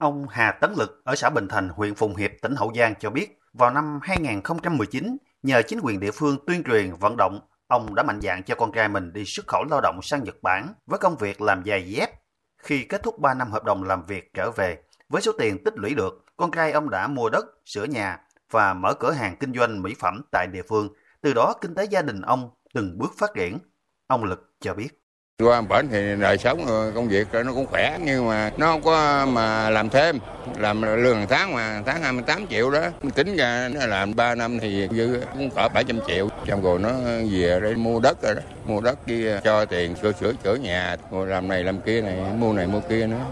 Ông Hà Tấn Lực ở xã Bình Thành, huyện Phùng Hiệp, tỉnh Hậu Giang cho biết, vào năm 2019, nhờ chính quyền địa phương tuyên truyền vận động, ông đã mạnh dạn cho con trai mình đi xuất khẩu lao động sang Nhật Bản với công việc làm giày dép. Khi kết thúc 3 năm hợp đồng làm việc trở về, với số tiền tích lũy được, con trai ông đã mua đất, sửa nhà và mở cửa hàng kinh doanh mỹ phẩm tại địa phương. Từ đó kinh tế gia đình ông từng bước phát triển. Ông Lực cho biết. Qua bển thì đời sống ờ, công việc nó cũng khỏe, nhưng mà nó không có mà làm thêm. Làm lương hàng tháng mà tháng 28 triệu đó. Tính ra nó làm 3 năm thì dư cũng cỡ 700 triệu. Xong rồi nó về đây mua đất rồi đó. Mua đất đi ờ, cho tiền sửa sửa chữa nhà. Rồi làm này làm kia này, mua này mua kia nữa.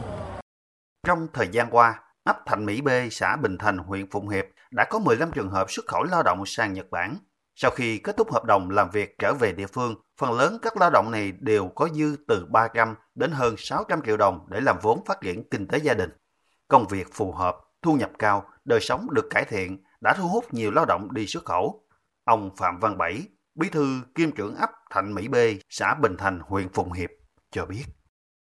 Trong thời gian qua, ấp Thạnh Mỹ B, xã Bình Thành, huyện Phụng Hiệp đã có 15 trường hợp xuất khẩu lao động sang Nhật Bản sau khi kết thúc hợp đồng làm việc trở về địa phương, phần lớn các lao động này đều có dư từ 300 đến hơn 600 triệu đồng để làm vốn phát triển kinh tế gia đình. Công việc phù hợp, thu nhập cao, đời sống được cải thiện đã thu hút nhiều lao động đi xuất khẩu. Ông Phạm Văn Bảy, bí thư kiêm trưởng ấp Thạnh Mỹ B, xã Bình Thành, huyện Phụng Hiệp cho biết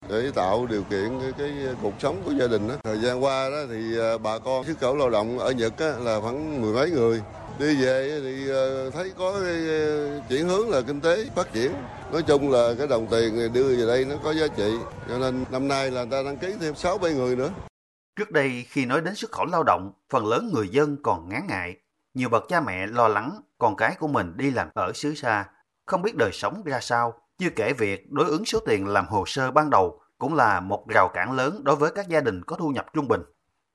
để tạo điều kiện cái, cái cuộc sống của gia đình đó. Thời gian qua đó thì à, bà con xuất khẩu lao động ở Nhật là khoảng mười mấy người đi về thì ờ, thấy có ờ, chuyển hướng là kinh tế phát triển nói chung là cái đồng tiền đưa về đây nó có giá trị cho nên năm nay là ta đăng ký thêm sáu bảy người nữa Trước đây khi nói đến xuất khẩu lao động, phần lớn người dân còn ngán ngại. Nhiều bậc cha mẹ lo lắng con cái của mình đi làm ở xứ xa, không biết đời sống ra sao. Chưa kể việc đối ứng số tiền làm hồ sơ ban đầu cũng là một rào cản lớn đối với các gia đình có thu nhập trung bình.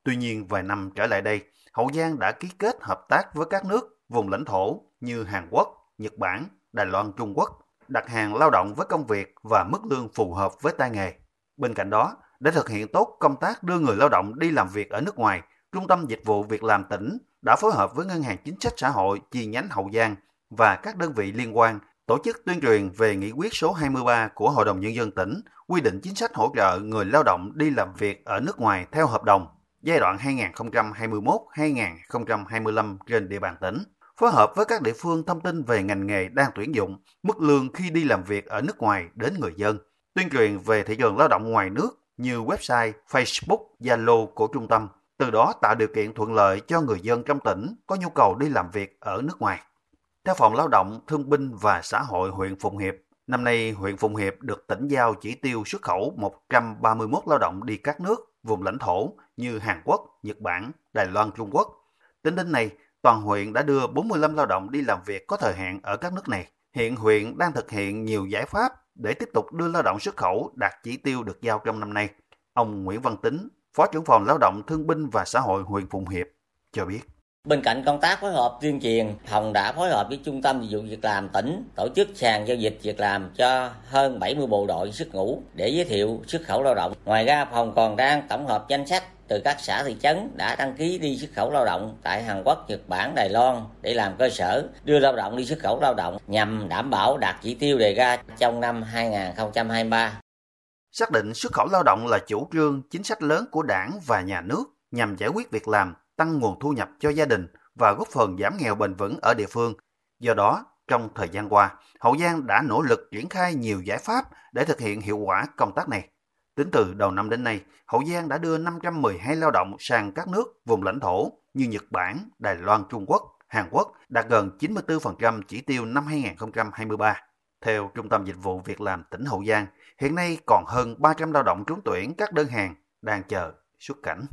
Tuy nhiên, vài năm trở lại đây, Hậu Giang đã ký kết hợp tác với các nước vùng lãnh thổ như Hàn Quốc, Nhật Bản, Đài Loan, Trung Quốc, đặt hàng lao động với công việc và mức lương phù hợp với tay nghề. Bên cạnh đó, để thực hiện tốt công tác đưa người lao động đi làm việc ở nước ngoài, Trung tâm Dịch vụ Việc làm tỉnh đã phối hợp với Ngân hàng Chính sách Xã hội chi nhánh Hậu Giang và các đơn vị liên quan tổ chức tuyên truyền về nghị quyết số 23 của Hội đồng Nhân dân tỉnh quy định chính sách hỗ trợ người lao động đi làm việc ở nước ngoài theo hợp đồng giai đoạn 2021-2025 trên địa bàn tỉnh, phối hợp với các địa phương thông tin về ngành nghề đang tuyển dụng, mức lương khi đi làm việc ở nước ngoài đến người dân, tuyên truyền về thị trường lao động ngoài nước như website, Facebook, Zalo của trung tâm, từ đó tạo điều kiện thuận lợi cho người dân trong tỉnh có nhu cầu đi làm việc ở nước ngoài. Theo Phòng Lao động, Thương binh và Xã hội huyện Phụng Hiệp, năm nay huyện Phụng Hiệp được tỉnh giao chỉ tiêu xuất khẩu 131 lao động đi các nước vùng lãnh thổ như Hàn Quốc, Nhật Bản, Đài Loan, Trung Quốc. Tính đến nay, toàn huyện đã đưa 45 lao động đi làm việc có thời hạn ở các nước này. Hiện huyện đang thực hiện nhiều giải pháp để tiếp tục đưa lao động xuất khẩu đạt chỉ tiêu được giao trong năm nay. Ông Nguyễn Văn Tính, Phó trưởng phòng Lao động Thương binh và Xã hội huyện Phụng Hiệp cho biết. Bên cạnh công tác phối hợp tuyên truyền, phòng đã phối hợp với Trung tâm Dịch vụ Việc làm tỉnh tổ chức sàn giao dịch việc làm cho hơn 70 bộ đội xuất ngũ để giới thiệu xuất khẩu lao động. Ngoài ra, phòng còn đang tổng hợp danh sách từ các xã thị trấn đã đăng ký đi xuất khẩu lao động tại Hàn Quốc, Nhật Bản, Đài Loan để làm cơ sở đưa lao động đi xuất khẩu lao động nhằm đảm bảo đạt chỉ tiêu đề ra trong năm 2023. Xác định xuất khẩu lao động là chủ trương, chính sách lớn của đảng và nhà nước nhằm giải quyết việc làm, tăng nguồn thu nhập cho gia đình và góp phần giảm nghèo bền vững ở địa phương. Do đó, trong thời gian qua, Hậu Giang đã nỗ lực triển khai nhiều giải pháp để thực hiện hiệu quả công tác này. Tính từ đầu năm đến nay, Hậu Giang đã đưa 512 lao động sang các nước vùng lãnh thổ như Nhật Bản, Đài Loan, Trung Quốc, Hàn Quốc đạt gần 94% chỉ tiêu năm 2023. Theo Trung tâm Dịch vụ Việc làm tỉnh Hậu Giang, hiện nay còn hơn 300 lao động trúng tuyển các đơn hàng đang chờ xuất cảnh.